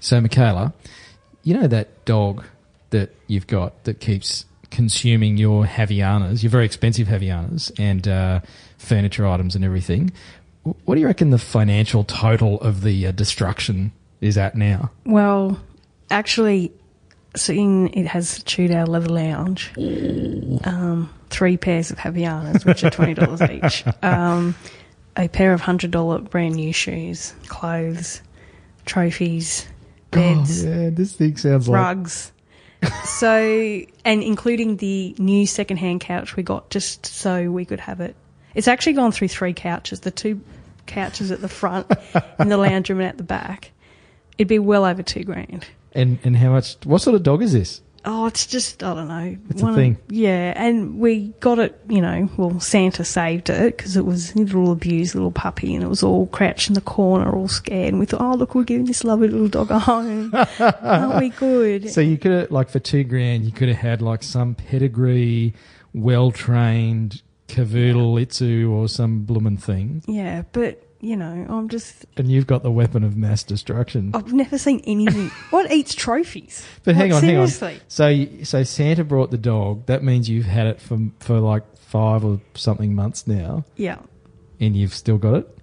So, Michaela, you know that dog that you've got that keeps consuming your Havaianas, your very expensive Havaianas, and uh, furniture items and everything. What do you reckon the financial total of the uh, destruction is at now? Well, actually, seeing it has chewed our leather lounge, um, three pairs of Havaianas, which are twenty dollars each, um, a pair of hundred dollar brand new shoes, clothes, trophies, beds, Oh, yeah, this thing sounds like rugs. so, and including the new secondhand couch we got just so we could have it. It's actually gone through three couches, the two couches at the front and the lounge room at the back. It'd be well over two grand. And and how much? What sort of dog is this? Oh, it's just I don't know. It's a one of- thing. yeah, and we got it. You know, well, Santa saved it because it was a little abused little puppy, and it was all crouched in the corner, all scared. And we thought, oh look, we're giving this lovely little dog a home. Aren't we good? So you could have like for two grand, you could have had like some pedigree, well trained cavoodle itsu or some bloomin' thing, yeah, but you know, I'm just and you've got the weapon of mass destruction. I've never seen anything. what eats trophies? But hang Like, on, hang on. So, you- so Santa brought the dog. That means you've had it for for like five or something months now, Yeah. and you've still got it.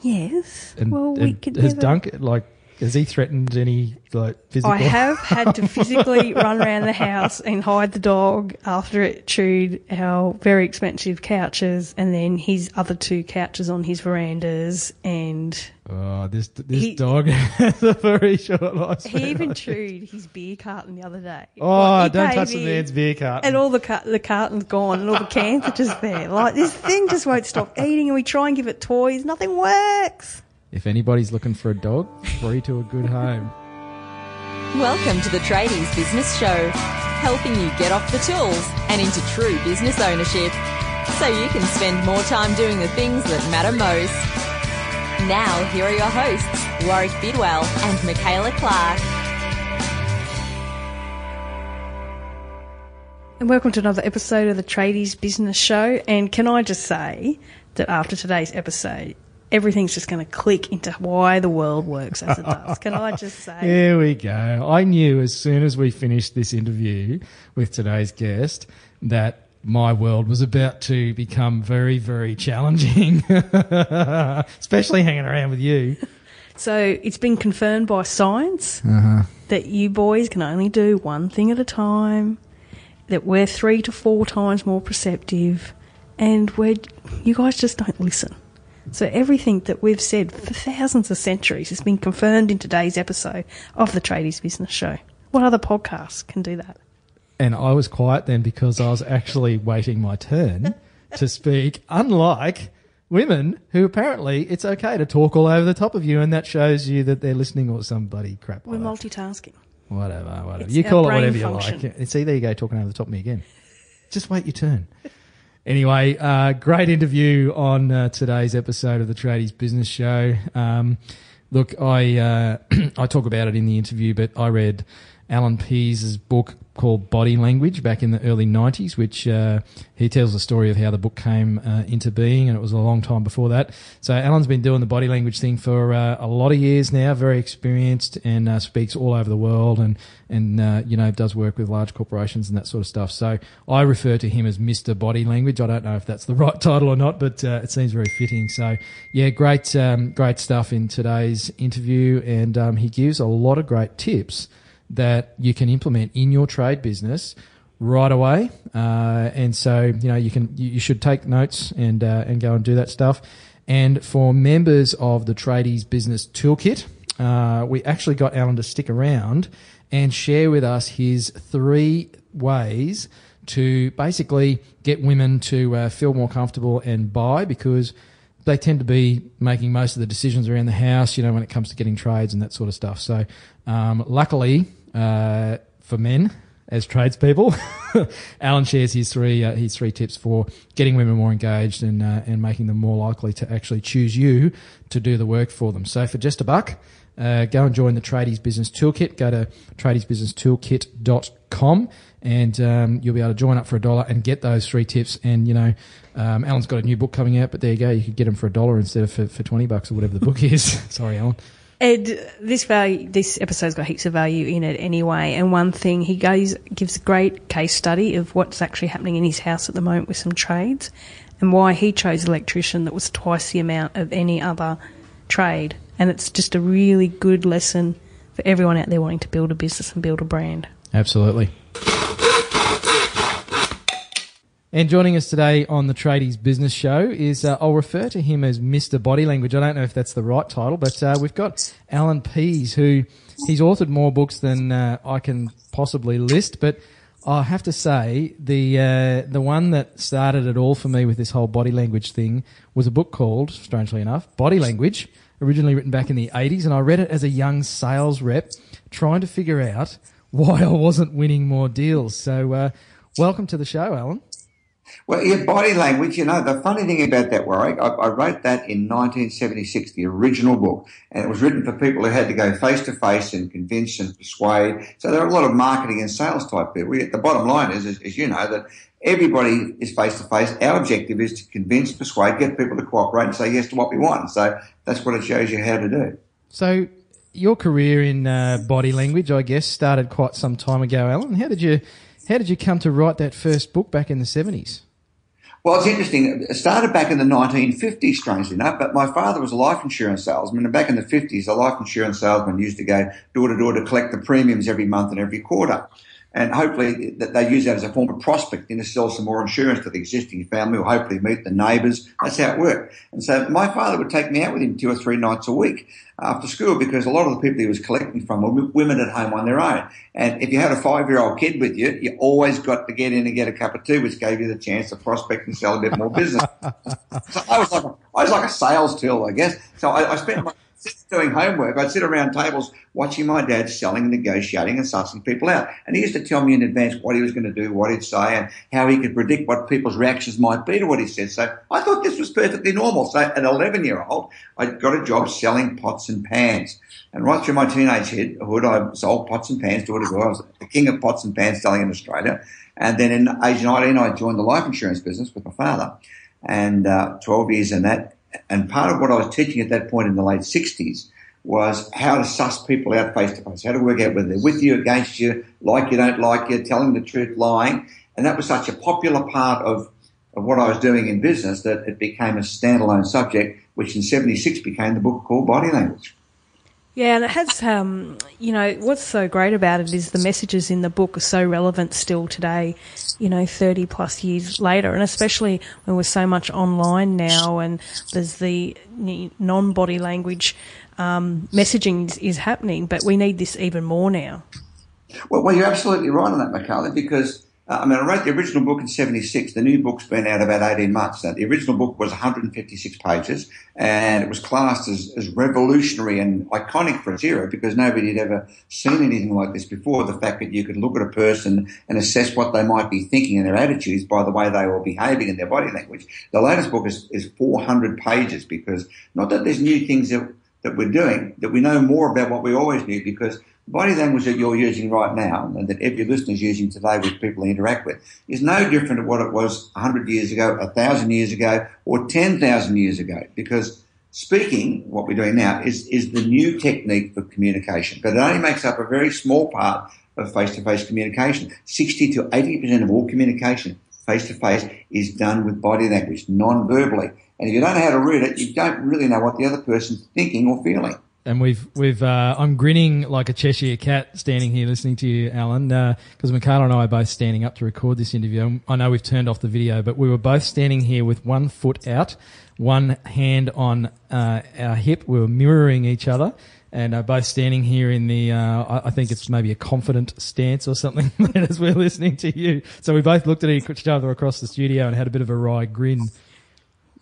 Yes. And, well, we and could has never. Dunk like has he threatened any like physical? I have had to physically run around the house and hide the dog after it chewed our very expensive couches and then his other two couches on his verandas. And Oh, this this He- dog has a very short lifespan. he even chewed his beer carton the other day. Oh, Like, don't touch the man's beer carton. And all the car- the carton's gone and all the cans are just there. Like this thing just won't stop eating and we try and give it toys. Nothing works. If anybody's looking for a dog, free to a good home. Welcome to the Tradies Business Show, helping you get off the tools and into true business ownership so you can spend more time doing the things that matter most. Now, here are your hosts, Warwick Bidwell and Michaela Clark. And welcome to another episode of the Tradies Business Show. And can I just say that after today's episode, everything's just going to click into why the world works as it does. Can I just say? Here we go. I knew as soon as we finished this interview with today's guest that my world was about to become very, very challenging, especially hanging around with you. So it's been confirmed by science Uh-huh. that you boys can only do one thing at a time, that we're three to four times more perceptive, and we're, you guys just don't listen. So everything that we've said for thousands of centuries has been confirmed in today's episode of the Tradies Business Show. What other podcast can do that? And I was quiet then because I was actually waiting my turn to speak, unlike women who apparently it's okay to talk all over the top of you, and that shows you that they're listening or some bloody crap. We're multitasking. Whatever, whatever. It's you call it whatever you like. And See, there you go, talking over the top of me again. Just wait your turn. Anyway, uh, great interview on uh, today's episode of the Tradies Business Show. Um, look, I uh, I talk about it in the interview, but I read Allan Pease's book called Body Language back in the early 90s, which uh, he tells the story of how the book came uh, into being, and it was a long time before that. So Allan's been doing the body language thing for uh, a lot of years now, very experienced, and uh, speaks all over the world, and and uh, you know does work with large corporations and that sort of stuff. So I refer to him as Mr. Body Language. I don't know if that's the right title or not, but uh, it seems very fitting. So yeah, great um, great stuff in today's interview, and um, he gives a lot of great tips that you can implement in your trade business right away. Uh, and so, you know, you can you, you should take notes and uh, and go and do that stuff. And for members of the Tradies Business Toolkit, uh, we actually got Allan to stick around and share with us his three ways to basically get women to uh, feel more comfortable and buy because they tend to be making most of the decisions around the house, you know, when it comes to getting trades and that sort of stuff. So, um, luckily uh, for men as tradespeople, Allan shares his three uh, his three tips for getting women more engaged and uh, and making them more likely to actually choose you to do the work for them. So, for just a buck. Uh, go and join the Tradies Business Toolkit. Go to tradiesbusinesstoolkit.com and um, you'll be able to join up for a dollar and get those three tips. And, you know, um, Allan's got a new book coming out, but there you go. You could get them for a dollar instead of for, for 20 bucks or whatever the book is. Sorry, Allan. Ed, this value, this episode's got heaps of value in it anyway. And one thing he goes gives a great case study of what's actually happening in his house at the moment with some trades, and why he chose electrician that was twice the amount of any other trade. And it's just a really good lesson for everyone out there wanting to build a business and build a brand. Absolutely. And joining us today on the Tradies Business Show is, uh, I'll refer to him as Mr. Body Language. I don't know if that's the right title, but uh, we've got Allan Pease, who he's authored more books than uh, I can possibly list. But I have to say, the uh, the one that started it all for me with this whole body language thing was a book called, strangely enough, Body Language, originally written back in the 80s. And I read it as a young sales rep trying to figure out why I wasn't winning more deals. So, uh, welcome to the show, Allan. Well, your body language, you know, the funny thing about that, Warwick, I, I, wrote that in 1976, the original book, and it was written for people who had to go face to face and convince and persuade. So there are a lot of marketing and sales type people. The bottom line is, as you know, that everybody is face to face. Our objective is to convince, persuade, get people to cooperate and say yes to what we want. So that's what it shows you how to do. So your career in uh, body language, I guess, started quite some time ago, Allan. How did you how did you come to write that first book back in the 70s? Well, it's interesting. It started back in the 1950s, strangely enough, but my father was a life insurance salesman. And back in the 50s, a life insurance salesman used to go door to door to collect the premiums every month and every quarter and hopefully that they use that as a form of prospecting to sell some more insurance to the existing family or hopefully meet the neighbours. That's how it worked. And so my father would take me out with him two or three nights a week after school because a lot of the people he was collecting from were women at home on their own. And if you had a five year old kid with you, you always got to get in and get a cup of tea, which gave you the chance to prospect and sell a bit more business. so I was like a, I was like a sales tool, I guess. So I, I spent my doing homework, I'd sit around tables watching my dad selling, negotiating, and sussing people out. And he used to tell me in advance what he was going to do, what he'd say, and how he could predict what people's reactions might be to what he said. So I thought this was perfectly normal. So at 11 year old, I got a job selling pots and pans. And right through my teenage hood, I sold pots and pans door to door. I was the king of pots and pans selling in Australia. And then in age 19, I joined the life insurance business with my father. And uh, 12 years in that, and part of what I was teaching at that point in the late 60s was how to suss people out face to face, how to work out whether they're with you, against you, like you, don't like you, telling the truth, lying. And that was such a popular part of, of what I was doing in business that it became a standalone subject, which in 76 became the book called Body Language. Yeah, and it has, um, you know, what's so great about it is the messages in the book are so relevant still today, you know, 30 plus years later, and especially when we're so much online now and there's the non body language um, messaging is, is, happening, but we need this even more now. Well, well you're absolutely right on that, Michaela, because uh, I mean, I wrote the original book in 76. The new book's been out about 18 months. Now, the original book was 156 pages and it was classed as, as revolutionary and iconic for its era because nobody had ever seen anything like this before. The fact that you could look at a person and assess what they might be thinking and their attitudes by the way they were behaving in their body language. The latest book is, is 400 pages because not that there's new things that, that we're doing, that we know more about what we always knew because body language that you're using right now and that every listener is using today with people they interact with is no different to what it was 100 years ago, 1,000 years ago, or 10,000 years ago. Because speaking, what we're doing now, is, is the new technique for communication. But it only makes up a very small part of face-to-face communication. 60 to 80% of all communication face-to-face is done with body language, non-verbally. And if you don't know how to read it, you don't really know what the other person's thinking or feeling and we've we've uh, I'm grinning like a Cheshire cat standing here listening to you, Allan, because uh, Michaela and I are both standing up to record this interview. I know we've turned off the video, but we were both standing here with one foot out, one hand on uh, our hip. We were mirroring each other. And uh, both standing here in the, uh, I think it's maybe a confident stance or something as we're listening to you. So we both looked at each other across the studio and had a bit of a wry grin.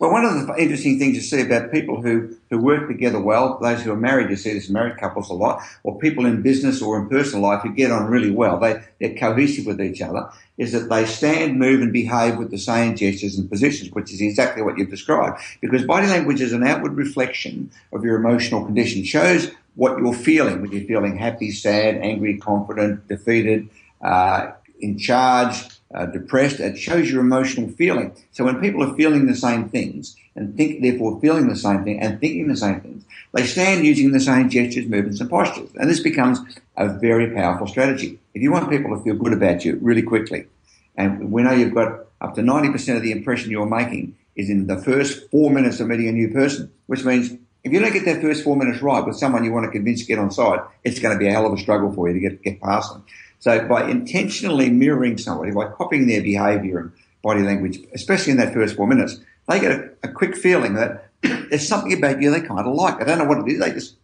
Well, one of the interesting things you see about people who, who work together well, those who are married, you see this in married couples a lot, or people in business or in personal life who get on really well, they, they're cohesive with each other, is that they stand, move and behave with the same gestures and positions, which is exactly what you've described. Because body language is an outward reflection of your emotional condition. It shows what you're feeling, whether you're feeling happy, sad, angry, confident, defeated, uh, in charge, uh, depressed. It shows your emotional feeling. So when people are feeling the same things and think, therefore feeling the same thing and thinking the same things, they stand using the same gestures, movements, and postures. And this becomes a very powerful strategy. If you want people to feel good about you really quickly, and we know you've got up to 90% of the impression you're making is in the first four minutes of meeting a new person, which means if you don't get that first four minutes right with someone you want to convince to get on side, it's going to be a hell of a struggle for you to get, get past them. So by intentionally mirroring somebody, by copying their behavior and body language, especially in that first four minutes, they get a, a quick feeling that there's something about you they kind of like. I don't know what it is. They just,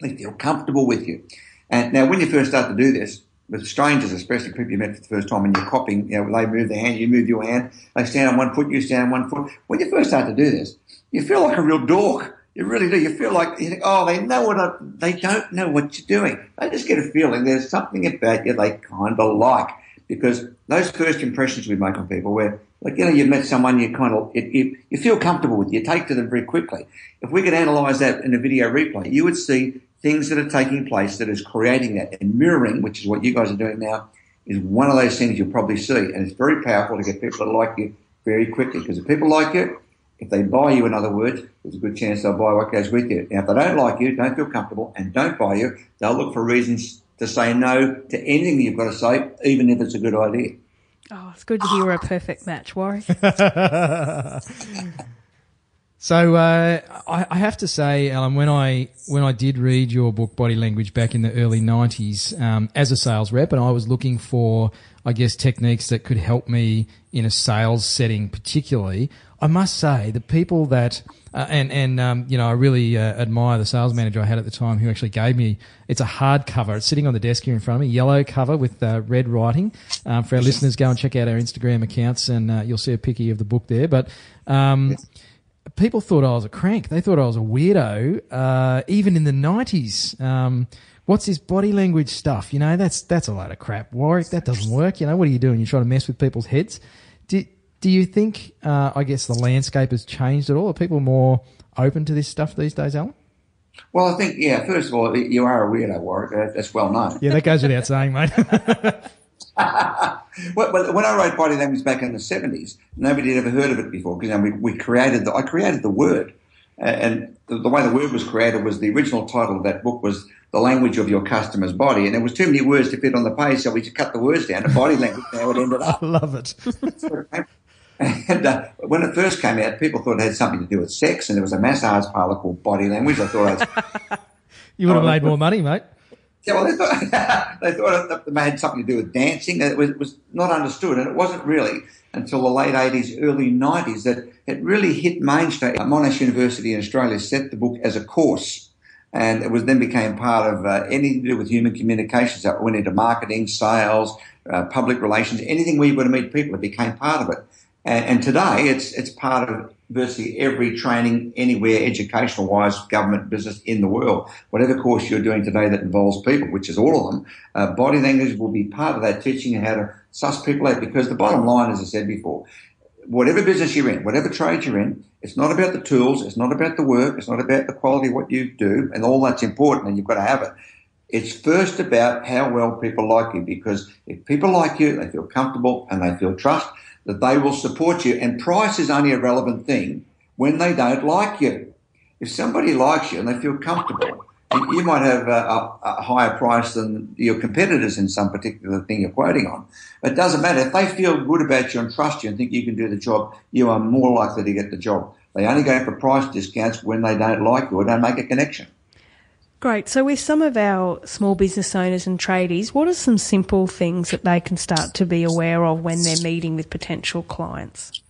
they feel comfortable with you. And now when you first start to do this, with strangers, especially people you met for the first time and you're copying, you know, they move their hand, you move your hand, they stand on one foot, you stand on one foot. When you first start to do this, you feel like a real dork. You really do. You feel like you think, oh, they know what I, they don't know what you're doing. They just get a feeling there's something about you they kind of like because those first impressions we make on people, where like you know you've met someone you kind of it, you, you feel comfortable with, you take to them very quickly. If we could analyse that in a video replay, you would see things that are taking place that is creating that and mirroring, which is what you guys are doing now, is one of those things you'll probably see, and it's very powerful to get people to like you very quickly because if people like you if they buy you, in other words, there's a good chance they'll buy what goes with you. Now, if they don't like you, don't feel comfortable, and don't buy you, they'll look for reasons to say no to anything you've got to say, even if it's a good idea. Oh, it's good to hear a perfect match, Warwick. so uh, I, I, have to say, Allan, when I when I did read your book Body Language back in the early '90s um, as a sales rep, and I was looking for, I guess, techniques that could help me in a sales setting, particularly. I must say the people that uh, and and um, you know I really uh, admire the sales manager I had at the time who actually gave me it's a hard cover. It's sitting on the desk here in front of me, yellow cover with uh, red writing. Um, for our listeners, go and check out our Instagram accounts and uh, you'll see a picky of the book there. But um, people thought I was a crank. They thought I was a weirdo, uh, even in the nineties. Um, what's this body language stuff? You know, that's that's a load of crap, Warwick. That doesn't work. You know, what are you doing? You're trying to mess with people's heads. Did, do you think, uh, I guess, the landscape has changed at all? Are people more open to this stuff these days, Allan? Well, I think, yeah, first of all, you are a weirdo, Warwick. That's well known. Yeah, that goes without saying, mate. well, when I wrote body language back in the 70s, nobody had ever heard of it before because you know, we, we created the, I created the word. And the, the, way the word was created was the original title of that book was The Language of Your Customer's Body. And there was too many words to fit on the page, so we just cut the words down to body language. Now it ended up. I love it. And uh, when it first came out, people thought it had something to do with sex, and there was a massage parlour called Body Language. I thought was, you would have oh, made more money, mate. Yeah, well, they thought, they thought it had something to do with dancing. It was, it was not understood, and it wasn't really until the late 80s, early 90s that it really hit mainstream. Monash University in Australia set the book as a course, and it was then became part of uh, anything to do with human communications. That went into marketing, sales, uh, public relations, anything where you were to meet people, it became part of it. And, and today it's, it's part of virtually every training anywhere educational wise, government, business in the world. Whatever course you're doing today that involves people, which is all of them, uh, body language will be part of that teaching you how to suss people out because the bottom line, as I said before, whatever business you're in, whatever trade you're in, it's not about the tools, it's not about the work, it's not about the quality of what you do, and all that's important and you've got to have it. It's first about how well people like you because if people like you, they feel comfortable and they feel trust, that they will support you. And price is only a relevant thing when they don't like you. If somebody likes you and they feel comfortable, you might have a, a, higher price than your competitors in some particular thing you're quoting on. It doesn't matter. If they feel good about you and trust you and think you can do the job, you are more likely to get the job. They only go for price discounts when they don't like you or don't make a connection. Great. So, with some of our small business owners and tradies, what are some simple things that they can start to be aware of when they're meeting with potential clients?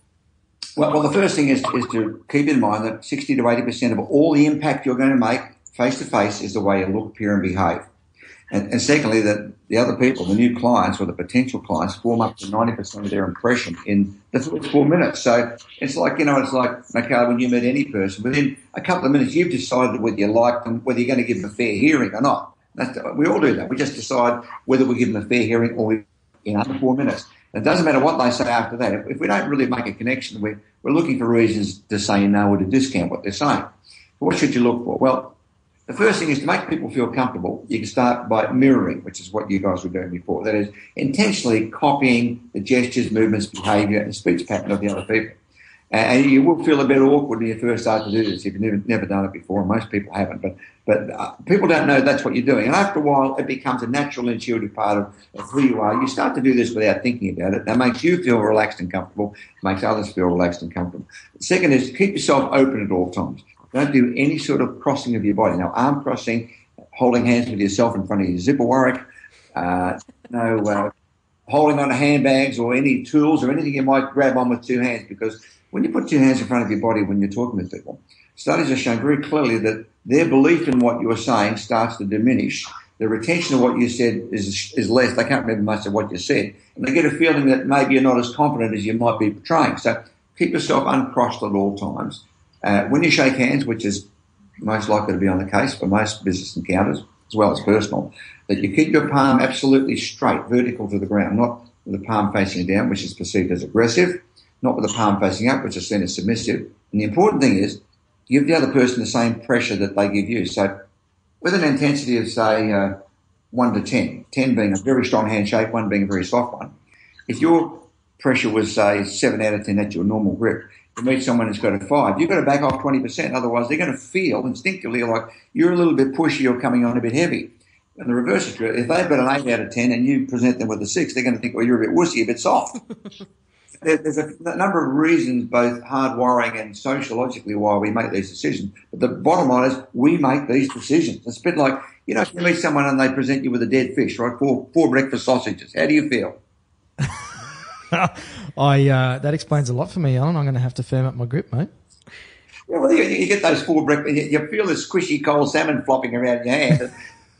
Well, well the first thing is, is to keep in mind that 60 to 80% of all the impact you're going to make face to face is the way you look, appear, and behave. And, and secondly, that the other people, the new clients or the potential clients, form up to 90% of their impression in the first four minutes. So it's like, you know, it's like, Michaela, when you meet any person, within a couple of minutes, you've decided whether you like them, whether you're going to give them a fair hearing or not. That's, we all do that. We just decide whether we give them a fair hearing or we, in under four minutes. It doesn't matter what they say after that. If, we don't really make a connection, we're, we're looking for reasons to say no or to discount what they're saying. What should you look for? Well, the first thing is to make people feel comfortable. You can start by mirroring, which is what you guys were doing before. That is intentionally copying the gestures, movements, behaviour, and speech pattern of the other people. And you will feel a bit awkward when you first start to do this if you've never, done it before. Most people haven't, but but uh, people don't know that's what you're doing. And after a while, it becomes a natural, intuitive part of, of who you are. You start to do this without thinking about it. That makes you feel relaxed and comfortable. Makes others feel relaxed and comfortable. The second is keep yourself open at all times. Don't do any sort of crossing of your body. Now, arm crossing, holding hands with yourself in front of your zipper warwick, uh, no uh, holding on to handbags or any tools or anything you might grab on with two hands because when you put two hands in front of your body when you're talking with people, studies have shown very clearly that their belief in what you're saying starts to diminish. The retention of what you said is, is less. They can't remember much of what you said. And they get a feeling that maybe you're not as confident as you might be portraying. So keep yourself uncrossed at all times. Uh, when you shake hands, which is most likely to be on the case for most business encounters, as well as personal, that you keep your palm absolutely straight, vertical to the ground, not with the palm facing down, which is perceived as aggressive, not with the palm facing up, which is seen as submissive. And the important thing is, give the other person the same pressure that they give you. So, with an intensity of, say, uh, 1 to 10, 10 being a very strong handshake, 1 being a very soft one, if your pressure was, say, 7 out of 10, that's your normal grip, meet someone who's got a five, you've got to back off 20%. Otherwise, they're going to feel instinctively like you're a little bit pushy or coming on a bit heavy. And the reverse is true. If they've got an eight out of 10 and you present them with a six, they're going to think, well, you're a bit wussy, a bit soft. There's a number of reasons, both hardwiring and sociologically, why we make these decisions. But the bottom line is we make these decisions. It's a bit like, you know, if you meet someone and they present you with a dead fish, right? Four, four breakfast sausages. How do you feel? I uh, that explains a lot for me, Allan. I'm going to have to firm up my grip, mate. Yeah, well, you, you get those four breakfast. You feel the squishy cold salmon flopping around your hand.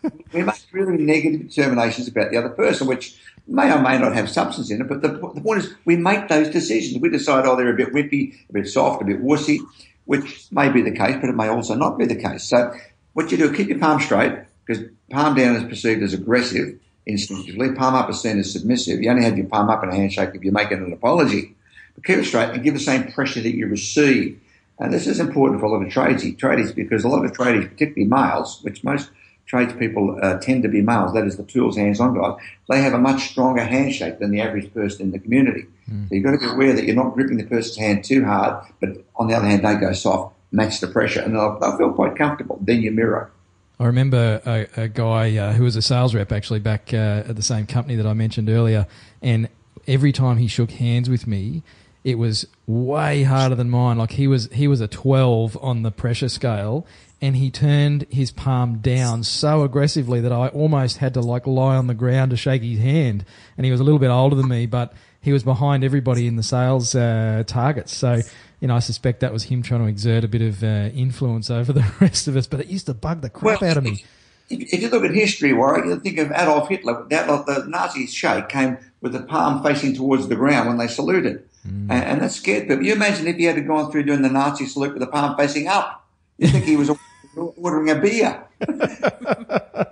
we make really negative determinations about the other person, which may or may not have substance in it. But the, the point is, we make those decisions. We decide, oh, they're a bit wimpy, a bit soft, a bit wussy, which may be the case, but it may also not be the case. So what you do, keep your palm straight, because palm down is perceived as aggressive instinctively. Palm up is seen as submissive. You only have your palm up in a handshake if you're making an apology. But keep it straight and give the same pressure that you receive. And this is important for a lot of tradies, tradies because a lot of tradies, particularly males, which most tradespeople uh, tend to be males, that is the tools hands-on guys, they have a much stronger handshake than the average person in the community. Mm. So you've got to be aware that you're not gripping the person's hand too hard, but on the other hand, they go soft, match the pressure, and they'll, they'll feel quite comfortable. Then you mirror. I remember a, a guy uh, who was a sales rep actually back uh, at the same company that I mentioned earlier, and every time he shook hands with me, it was way harder than mine. Like he was he was a twelve on the pressure scale, and he turned his palm down so aggressively that I almost had to like lie on the ground to shake his hand. And he was a little bit older than me, but he was behind everybody in the sales uh, targets. So you know, I suspect that was him trying to exert a bit of uh, influence over the rest of us. But it used to bug the crap well, out of me. If you look at history, Warwick, you think of Adolf Hitler. That, the Nazi shake came with the palm facing towards the ground when they saluted. Mm. And, and, that scared people. You imagine if he had gone through doing the Nazi salute with the palm facing up. You think he was ordering a beer.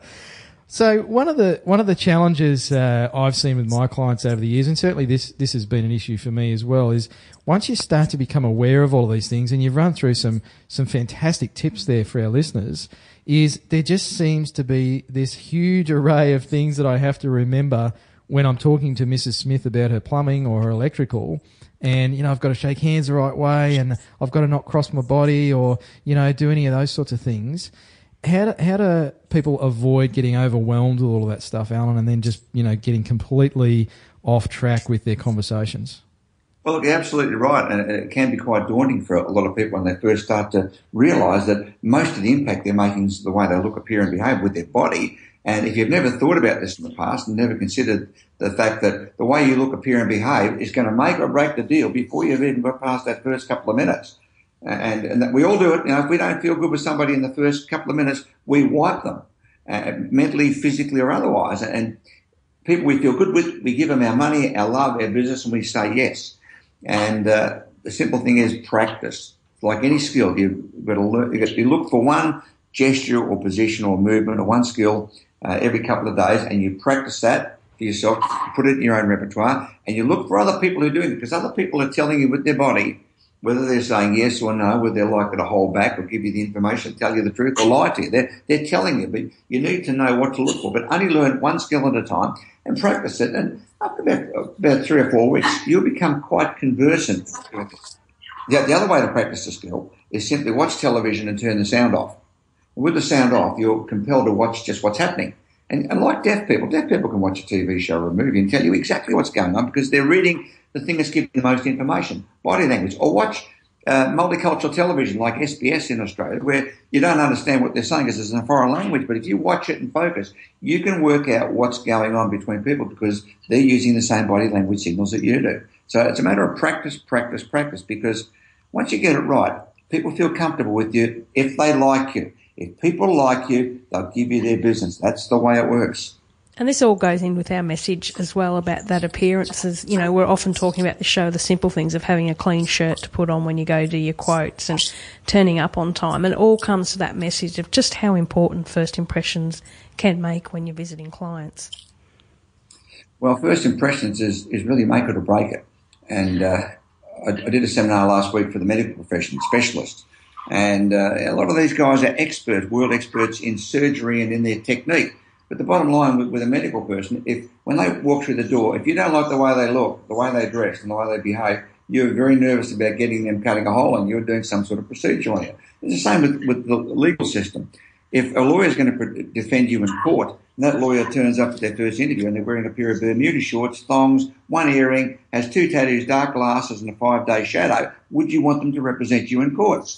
So one of the one of the challenges uh, I've seen with my clients over the years, and certainly this this has been an issue for me as well, is once you start to become aware of all of these things, and you've run through some some fantastic tips there for our listeners, is there just seems to be this huge array of things that I have to remember when I'm talking to Mrs. Smith about her plumbing or her electrical. And, you know, I've got to shake hands the right way and I've got to not cross my body or, you know, do any of those sorts of things how do, how do people avoid getting overwhelmed with all of that stuff, Allan, and then just you know getting completely off track with their conversations? Well, look, you're absolutely right, and it can be quite daunting for a lot of people when they first start to realise that most of the impact they're making is the way they look, appear, and behave with their body. And if you've never thought about this in the past and never considered the fact that the way you look, appear, and behave is going to make or break the deal before you've even got past that first couple of minutes and, and we all do it. You know, if we don't feel good with somebody in the first couple of minutes, we wipe them, uh, mentally, physically, or otherwise. And people we feel good with, we give them our money, our love, our business, and we say yes. And uh, the simple thing is practice. Like any skill, you've got to learn. You've got look for one gesture or position or movement or one skill uh, every couple of days, and you practice that for yourself. Put it in your own repertoire, and you look for other people who are doing it because other people are telling you with their body whether they're saying yes or no, whether they're likely to hold back or give you the information, tell you the truth or lie to you. They're, they're telling you, but you need to know what to look for. But only learn one skill at a time and practice it. And after about, about three or four weeks, you'll become quite conversant with it. The, the other way to practice a skill is simply watch television and turn the sound off. With the sound off, you're compelled to watch just what's happening. And, and like deaf people, deaf people can watch a TV show or a movie and tell you exactly what's going on because they're reading the thing that's giving the most information, body language. Or watch uh, multicultural television like SBS in Australia, where you don't understand what they're saying because it's in a foreign language. But if you watch it and focus, you can work out what's going on between people because they're using the same body language signals that you do. So it's a matter of practice, practice, practice. Because once you get it right, people feel comfortable with you if they like you. If people like you, they'll give you their business. That's the way it works. And this all goes in with our message as well about that appearances. You know, we're often talking about the show, the simple things of having a clean shirt to put on when you go to your quotes and turning up on time. And it all comes to that message of just how important first impressions can make when you're visiting clients. Well, first impressions is, is really make it or break it. And uh, I, I, did a seminar last week for the medical profession specialists. And uh, a lot of these guys are experts, world experts in surgery and in their technique. But the bottom line with, with, a medical person, if when they walk through the door, if you don't like the way they look, the way they dress, and the way they behave, you're very nervous about getting them cutting a hole and you're doing some sort of procedure on you. It's the same with, with the legal system. If a lawyer is going to defend you in court, and that lawyer turns up at their first interview and they're wearing a pair of Bermuda shorts, thongs, one earring, has two tattoos, dark glasses, and a five day shadow, would you want them to represent you in court?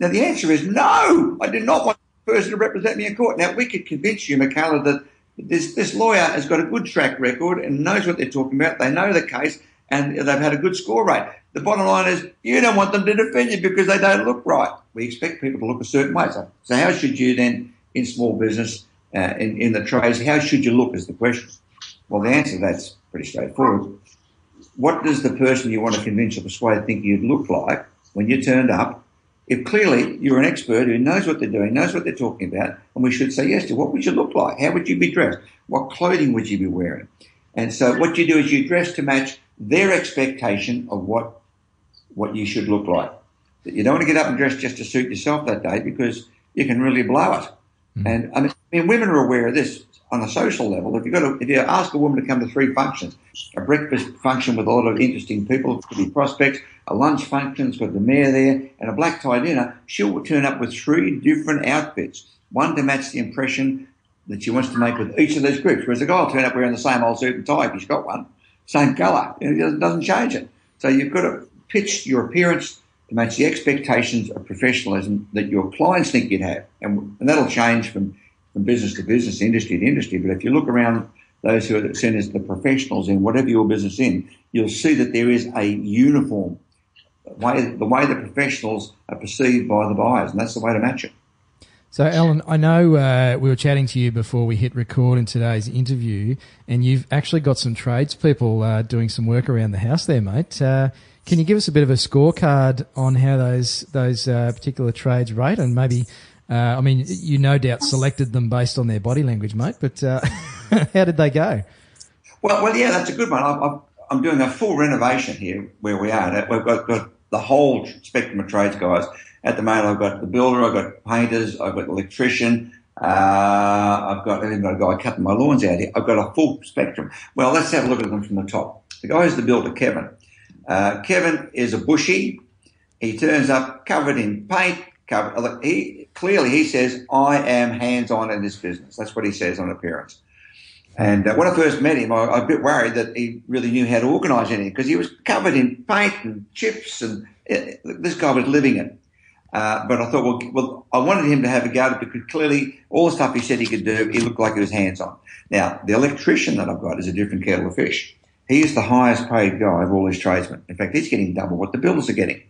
Now the answer is no. I do not want person to represent me in court. Now, we could convince you, Michaela, that this, this lawyer has got a good track record and knows what they're talking about. They know the case and they've had a good score rate. The bottom line is you don't want them to defend you because they don't look right. We expect people to look a certain way. So, so how should you then, in small business, uh, in, in the trades, how should you look is the question. Well, the answer to that's pretty straightforward. What does the person you want to convince or persuade think you'd look like when you turned up if clearly you're an expert who knows what they're doing, knows what they're talking about, and we should say yes to what would you look like? How would you be dressed? What clothing would you be wearing? And so what you do is you dress to match their expectation of what what you should look like. You don't want to get up and dress just to suit yourself that day because you can really blow it. Mm-hmm. And I mean, I mean, women are aware of this on a social level. If you got to, if you ask a woman to come to three functions, a breakfast function with a lot of interesting people, could be prospects, a lunch function's got the mayor there, and a black tie dinner, she'll turn up with three different outfits, one to match the impression that she wants to make with each of those groups. Whereas a guy will turn up wearing the same old suit and tie if he's got one, same colour, and it doesn't change it. So you've got to pitch your appearance to match the expectations of professionalism that your clients think you'd have, and, and that'll change from from business to business, industry to industry. But if you look around those who are seen as the professionals in whatever your business in, you'll see that there is a uniform way, the way the professionals are perceived by the buyers, and that's the way to match it. So, Allan, I know uh, we were chatting to you before we hit record in today's interview, and you've actually got some tradespeople uh, doing some work around the house there, mate. Uh, can you give us a bit of a scorecard on how those those uh, particular trades rate, and maybe uh, I mean, you no doubt selected them based on their body language, mate. But uh, how did they go? Well, well, yeah, that's a good one. I, am doing a full renovation here where we are. We've got, got, the whole spectrum of trades guys. At the moment, I've got the builder, I've got painters, I've got the electrician, uh, I've got, I've even got a guy cutting my lawns out here. I've got a full spectrum. Well, let's have a look at them from the top. The guy is the builder, Kevin. Uh, Kevin is a bushy. He turns up covered in paint, covered. He clearly he says, I am hands on in this business. That's what he says on appearance. And uh, when I first met him, I, I, was a bit worried that he really knew how to organise anything because he was covered in paint and chips, and it, uh, this guy was living it. Uh, but I thought, well, well, I wanted him to have a go because clearly all the stuff he said he could do, he looked like he was hands on. Now, the electrician that I've got is a different kettle of fish. He is the highest paid guy of all these tradesmen. In fact, he's getting double what the builders are getting.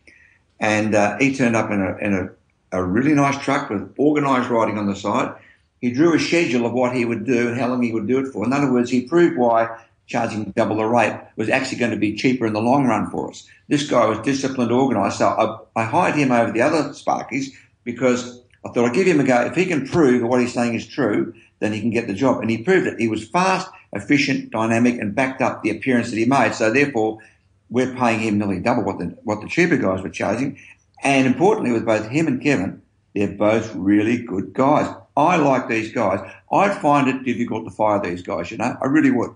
And uh, he turned up in a, in a a really nice truck with organised writing on the side. He drew a schedule of what he would do and how long he would do it for. In other words, he proved why charging double the rate was actually going to be cheaper in the long run for us. This guy was disciplined, organised. So I, I hired him over the other Sparkies because I thought I'd give him a go. If he can prove what he's saying is true, then he can get the job. And he proved it. He was fast, efficient, dynamic, and backed up the appearance that he made. So therefore, we're paying him nearly double what the what the cheaper guys were charging. And importantly, with both him and Kevin, they're both really good guys. I like these guys. I'd find it difficult to fire these guys, you know, I really would.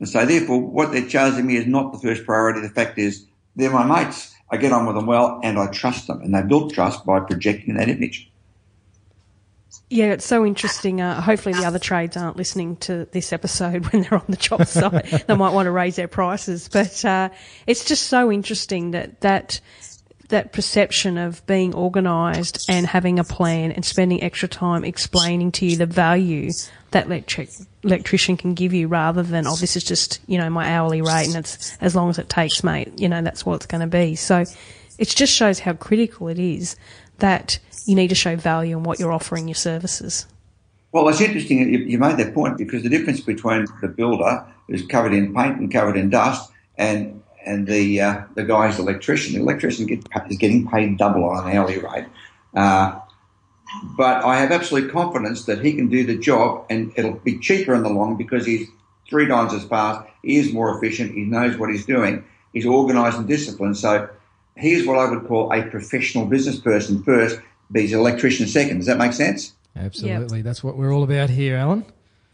And so therefore, what they're charging me is not the first priority. The fact is, they're my mates. I get on with them well and I trust them. And they build trust by projecting that image. Yeah, it's so interesting. Uh, hopefully, the other trades aren't listening to this episode when they're on the job site. they might want to raise their prices, but uh, it's just so interesting that that that perception of being organised and having a plan and spending extra time explaining to you the value that electric, electrician can give you rather than, oh, this is just, you know, my hourly rate and it's as long as it takes, mate, you know, that's what it's going to be. So it just shows how critical it is that you need to show value in what you're offering your services. Well, it's interesting you made that point because the difference between the builder who's covered in paint and covered in dust and and the uh, the guy's electrician. The electrician get, is getting paid double on an hourly rate. Uh, but I have absolute confidence that he can do the job and it'll be cheaper in the long because he's three times as fast, he is more efficient, he knows what he's doing, he's organised and disciplined. So he's what I would call a professional business person first, but he's an electrician second. Does that make sense? Absolutely. Yep. That's what we're all about here, Allan.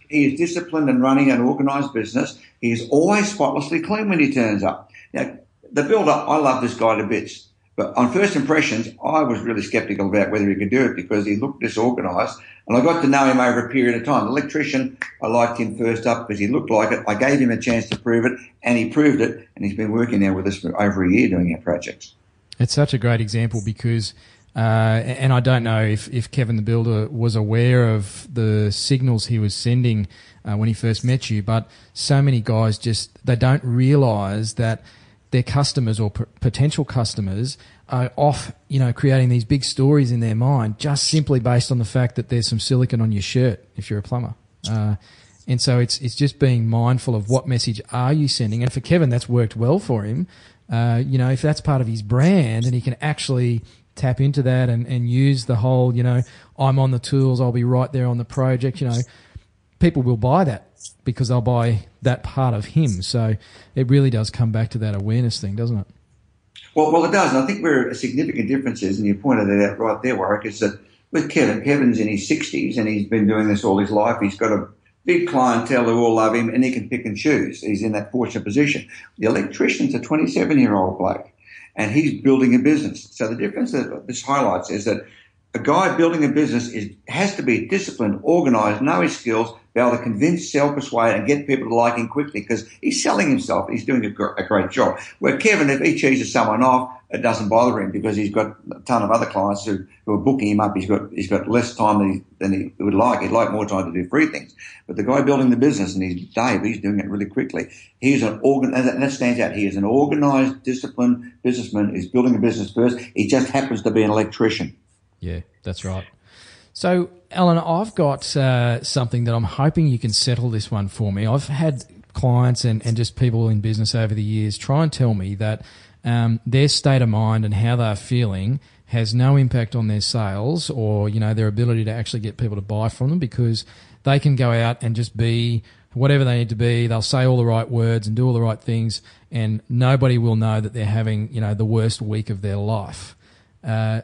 He is disciplined and running an organised business. He is always spotlessly clean when he turns up. Now, the builder, I love this guy to bits. But on first impressions, I was really skeptical about whether he could do it because he looked disorganised. And I got to know him over a period of time. The electrician, I liked him first up because he looked like it. I gave him a chance to prove it, and he proved it. And he's been working now with us for over a year doing our projects. It's such a great example because, uh, and I don't know if, if Kevin the Builder was aware of the signals he was sending uh, when he first met you, but so many guys just, they don't realise that – their customers or p- potential customers are off, you know, creating these big stories in their mind just simply based on the fact that there's some silicon on your shirt if you're a plumber. Uh, and so it's it's just being mindful of what message are you sending. And for Kevin, that's worked well for him. Uh, you know, if that's part of his brand and he can actually tap into that and, and use the whole, you know, I'm on the tools, I'll be right there on the project, you know, people will buy that because they'll buy that part of him. So it really does come back to that awareness thing, doesn't it? Well, well, it does. And I think where a significant difference is, and you pointed it out right there, Warwick, is that with Kevin, Kevin's in his 60s and he's been doing this all his life. He's got a big clientele who all love him and he can pick and choose. He's in that fortunate position. The electrician's a 27 year old bloke and he's building a business. So the difference that this highlights is that a guy building a business is, has to be disciplined, organized, know his skills, be able to convince, sell, persuade, and get people to like him quickly because he's selling himself. He's doing a, gr- a, great job. Where Kevin, if he cheeses someone off, it doesn't bother him because he's got a ton of other clients who, who are booking him up. He's got he's got less time than he, than he would like. He'd like more time to do free things. But the guy building the business, and he's Dave, he's doing it really quickly. He's an organ, and that stands out. He is an organized, disciplined businessman. He's building a business first. He just happens to be an electrician. Yeah, that's right. So, Allan, I've got uh, something that I'm hoping you can settle this one for me. I've had clients and, and just people in business over the years try and tell me that um, their state of mind and how they're feeling has no impact on their sales or you know their ability to actually get people to buy from them because they can go out and just be whatever they need to be. They'll say all the right words and do all the right things, and nobody will know that they're having you know the worst week of their life. Uh,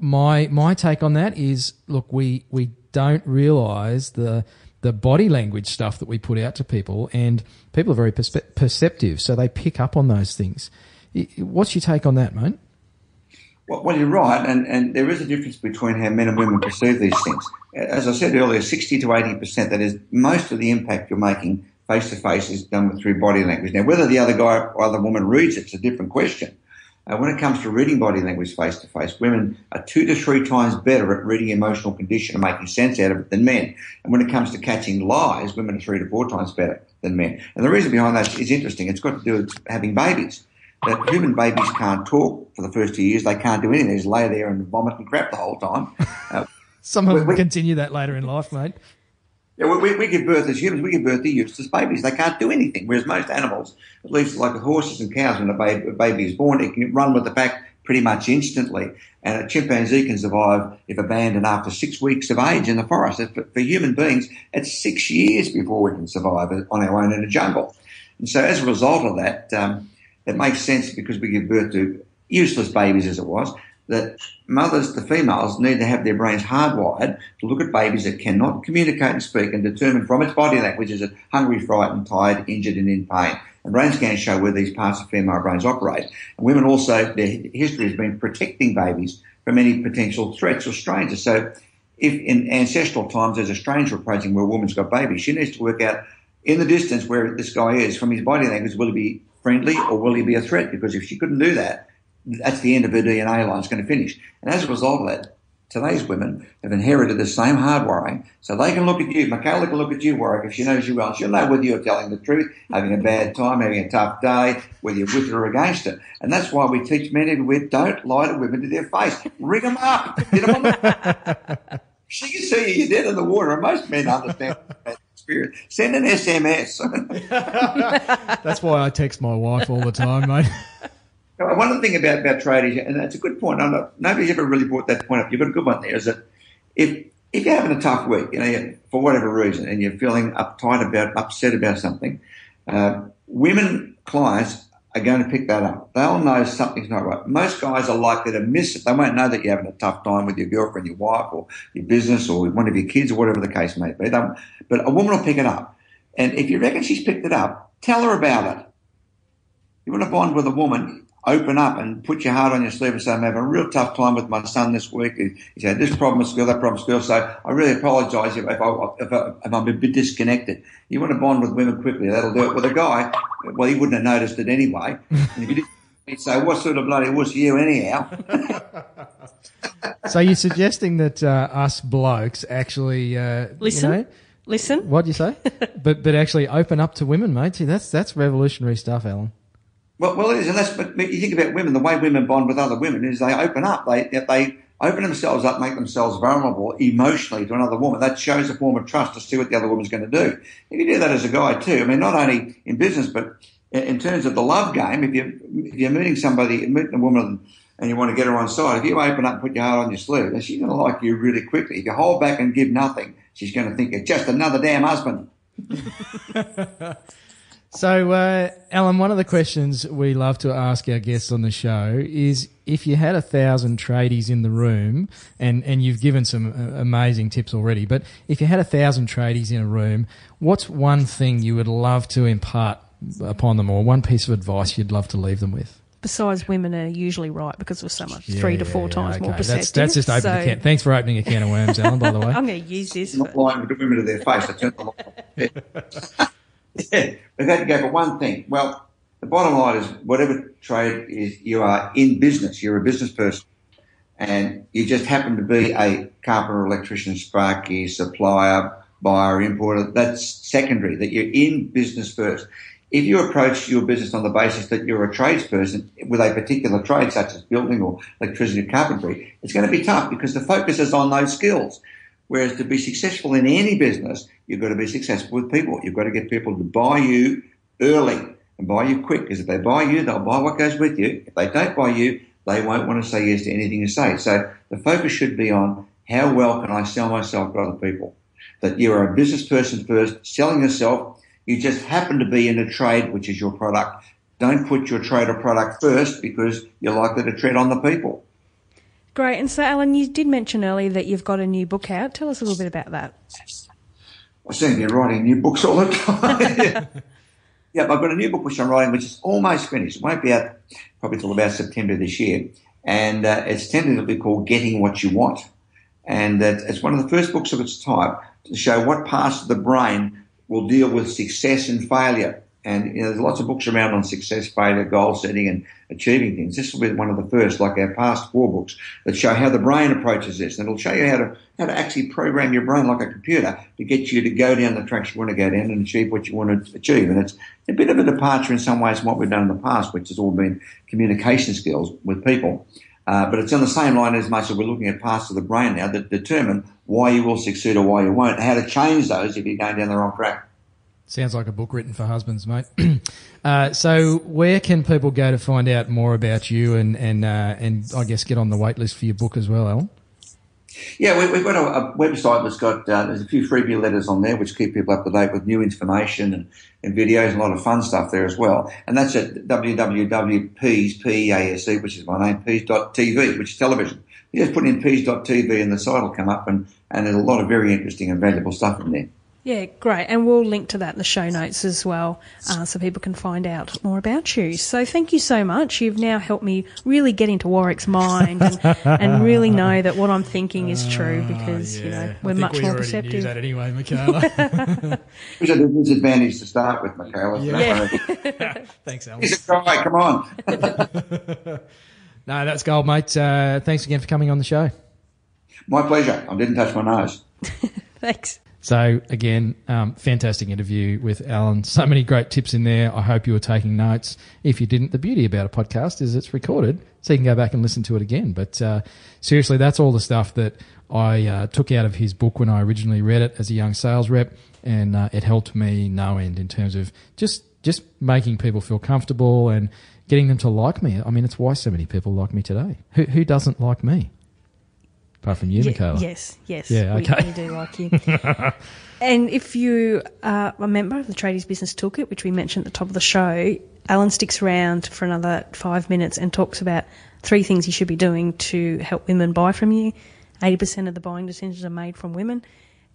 my my take on that is look we we don't realize the the body language stuff that we put out to people and people are very perspe- perceptive so they pick up on those things what's your take on that mate well, well, you're right, and, and there is a difference between how men and women perceive these things. As I said earlier, 60 to 80%, that is, most of the impact you're making face to face is done through body language. Now, whether the other guy or other woman reads it's a different question. Uh, when it comes to reading body language face to face, women are two to three times better at reading emotional condition and making sense out of it than men. And when it comes to catching lies, women are three to four times better than men. And the reason behind that is interesting. It's got to do with having babies. That human babies can't talk for the first two years. They can't do anything. They just lay there and vomit and crap the whole time. Uh, Some of them continue that later in life, mate. Yeah, we, we give birth as humans, we give birth to useless babies. They can't do anything. Whereas most animals, at least like horses and cows, when a baby, a baby is born, it can run with the pack pretty much instantly. And a chimpanzee can survive if abandoned after six weeks of age in the forest. For, for human beings, it's six years before we can survive on our own in a jungle. And so as a result of that, um, it makes sense because we give birth to useless babies as it was, that mothers, the females, need to have their brains hardwired to look at babies that cannot communicate and speak and determine from its body language is it hungry, frightened, tired, injured, and in pain. And brain scans show where these parts of female brains operate. And women also, their history has been protecting babies from any potential threats or strangers. So if in ancestral times there's a stranger approaching where a woman's got babies, she needs to work out in the distance where this guy is from his body language, will he be friendly or will he be a threat? Because if she couldn't do that, that's the end of her DNA line. It's going to finish. And as a result of that, today's women have inherited the same hardwiring. So they can look at you. Michaela can look at you, Warwick, if she knows you well. She'll know whether you're telling the truth, having a bad time, having a tough day, whether you're with her or against her. And that's why we teach men everywhere, don't lie to women to their face. Ring them up. Hit them on the... she can see you, you're dead in the water. And most men understand that experience. Send an SMS. That's why I text my wife all the time, mate. One of the things about, about tradies, and that's a good point, not, nobody's ever really brought that point up. You've got a good one there, is that if if you're having a tough week, you know, for whatever reason, and you're feeling uptight about, upset about something, uh, women clients are going to pick that up. They'll know something's not right. Most guys are likely to miss it. They won't know that you're having a tough time with your girlfriend, your wife, or your business, or one of your kids, or whatever the case may be. They, but a woman will pick it up. And if you reckon she's picked it up, tell her about it. You want to bond with a woman, open up and put your heart on your sleeve and say, I'm having a real tough time with my son this week. He's had this problem at school, that problem at school. So I really apologise if, if, I, if, I, if I'm a bit disconnected. You want to bond with women quickly. That'll do it. With a guy, well, he wouldn't have noticed it anyway. And if you did, he'd say, what sort of bloody wuss are you anyhow? so you're suggesting that uh, us blokes actually uh, listen, you know, listen. What do you say? but but actually open up to women, mate. See, that's that's revolutionary stuff, Allan. Well, well, it is, that's. But you think about women. The way women bond with other women is they open up. They they open themselves up, make themselves vulnerable emotionally to another woman. That shows a form of trust to see what the other woman's going to do. If you do that as a guy too, I mean, not only in business but in terms of the love game. If you if you're meeting somebody, meeting a woman, and you want to get her on side, if you open up, and put your heart on your sleeve, she's going to like you really quickly. If you hold back and give nothing, she's going to think you're just another damn husband. So, uh, Allan, one of the questions we love to ask our guests on the show is if you had a thousand tradies in the room, and, and you've given some uh, amazing tips already, but if you had a thousand tradies in a room, what's one thing you would love to impart upon them, or one piece of advice you'd love to leave them with? Besides, women are usually right because we're so much yeah, three to four times okay. more perceptive. That's, that's just opening so, a can. Thanks for opening a can of worms, Allan. By the way, I'm going to use this. I'm Not lying to women to their face. We've had to go for one thing. Well, the bottom line is whatever trade is, you are in business. You're a business person. And you just happen to be a carpenter, electrician, sparky, supplier, buyer, importer. That's secondary, that you're in business first. If you approach your business on the basis that you're a tradesperson with a particular trade, such as building or electricity or carpentry, it's going to be tough because the focus is on those skills. Whereas to be successful in any business, you've got to be successful with people. You've got to get people to buy you early and buy you quick. Because if they buy you, they'll buy what goes with you. If they don't buy you, they won't want to say yes to anything you say. So the focus should be on how well can I sell myself to other people? That you're a business person first, selling yourself. You just happen to be in a trade, which is your product. Don't put your trade or product first because you're likely to tread on the people. Great. And so, Allan, you did mention earlier that you've got a new book out. Tell us a little bit about that. I seem to be writing new books all the time. yeah, I've got a new book which I'm writing, which is almost finished. It won't be out probably till about September this year. And uh, it's tentatively called Getting What You Want. And uh, it's one of the first books of its type to show what parts of the brain will deal with success and failure. And you know, there's lots of books around on success, failure, goal setting, and achieving things. This will be one of the first, like our past four books, that show how the brain approaches this. And it'll show you how to how to actually program your brain like a computer to get you to go down the tracks you want to go down and achieve what you want to achieve. And it's a bit of a departure in some ways from what we've done in the past, which has all been communication skills with people. Uh, but it's on the same line as much as we're looking at parts of the brain now that determine why you will succeed or why you won't, how to change those if you're going down the wrong track. Sounds like a book written for husbands, mate. uh, so, where can people go to find out more about you and and uh, and I guess get on the wait list for your book as well, Allan? Yeah, we, we've got a, a website that's got uh, there's a few freebie letters on there which keep people up to date with new information and, and videos and a lot of fun stuff there as well. And that's at www.pease, P-E-A-S-E, which is my name, pease.tv, which is television. You just put in pease.tv and the site will come up and, and there's a lot of very interesting and valuable stuff in there. Yeah, great. And we'll link to that in the show notes as well uh, so people can find out more about you. So thank you so much. You've now helped me really get into Warwick's mind and, and really know that what I'm thinking is true because, you know, we're Ah, I think much we more already perceptive. Knew that anyway, Michaela. Which is a disadvantage to start with, Michaela. Yeah. So, Thanks, Allan. He's a guy, come on. No, that's gold, mate. Uh, thanks again for coming on the show. My pleasure. I didn't touch my nose. Thanks. So again, um, fantastic interview with Allan. So many great tips in there. I hope you were taking notes. If you didn't, the beauty about a podcast is it's recorded, so you can go back and listen to it again. But uh, seriously, that's all the stuff that I uh, took out of his book when I originally read it as a young sales rep, and uh, it helped me no end in terms of just just making people feel comfortable and getting them to like me. I mean, it's why so many people like me today. Who who doesn't like me? Apart from you, Ye- Michaela. yes, yes. Yeah, we- okay. We, do like you. and if you are a member of the Tradies Business Toolkit, which we mentioned at the top of the show, Allan sticks around for another five minutes and talks about three things you should be doing to help women buy from you. 80% of the buying decisions are made from women.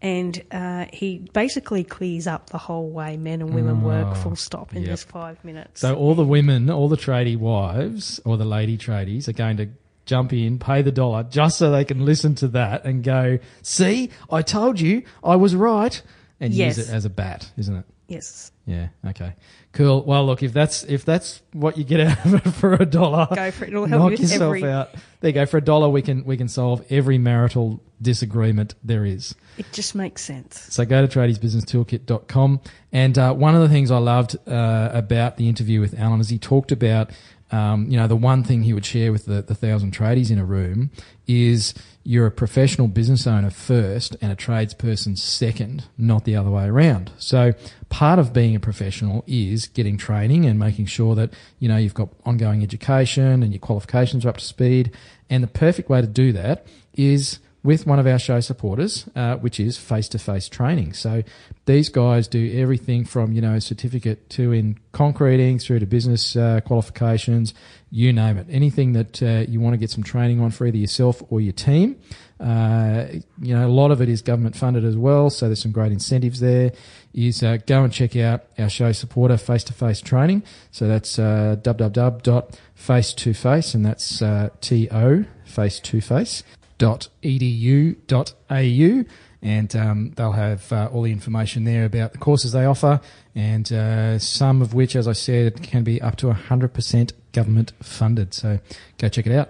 And uh, he basically clears up the whole way men and women work full stop in Oh, yep. just five minutes. So all the women, all the tradie wives or the lady tradies are going to jump in, pay the dollar just so they can listen to that and go, see, I told you I was right and Yes. use it as a bat, isn't it? yes. Yeah. Okay. Cool. Well, look, if that's if that's what you get out of it for a dollar, Go for it. It'll help knock you yourself every- out. There you go. For a dollar, we can we can solve every marital disagreement there is. It just makes sense. So go to tradiesbusinesstoolkit.com. And uh, one of the things I loved uh, about the interview with Allan is he talked about, um, you know, the one thing he would share with the, the thousand tradies in a room is you're a professional business owner first and a tradesperson second, not the other way around. So part of being a professional is getting training and making sure that, you know, you've got ongoing education and your qualifications are up to speed. And the perfect way to do that is with one of our show supporters, uh, which is face-to-face training. So these guys do everything from you know certificate to in concreting through to business uh, qualifications, you name it. Anything that uh, you want to get some training on for either yourself or your team. Uh, you know, a lot of it is government funded as well, so there's some great incentives there. Is uh, go and check out our show supporter face-to-face training. So that's uh, www.face2face, and that's uh, T-O face-to-face edu.au and um, they'll have uh, all the information there about the courses they offer and uh, some of which as I said can be up to 100% government funded so go check it out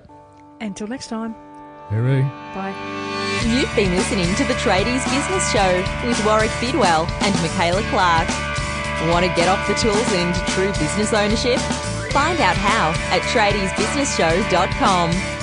Until next time. Hooroo. Bye. You've been listening to the Tradies Business Show with Warwick Bidwell and Michaela Clark. Want to get off the tools and into true business ownership? Find out how at tradiesbusinessshow.com.